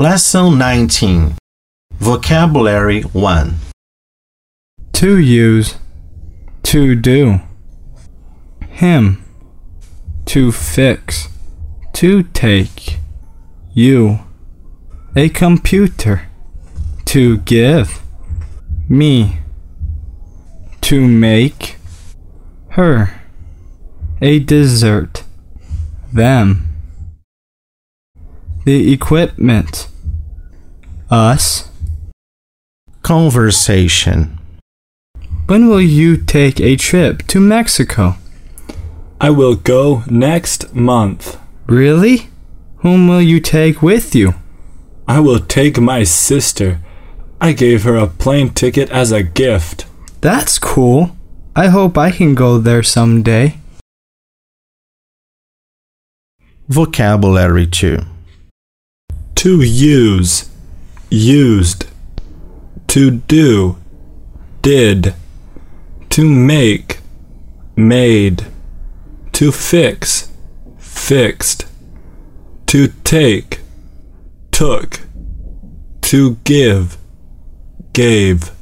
Lesson 19 Vocabulary 1 To use. To do. Him. To fix. To take. You. A computer. To give. Me. To make. Her. A dessert. Them. The equipment. Us. Conversation When will you take a trip to Mexico? I will go next month. Really? Whom will you take with you? I will take my sister. I gave her a plane ticket as a gift. That's cool. I hope I can go there someday. Vocabulary 2 To use. Used. To do. Did. To make. Made. To fix. Fixed. To take. Took. To give. Gave.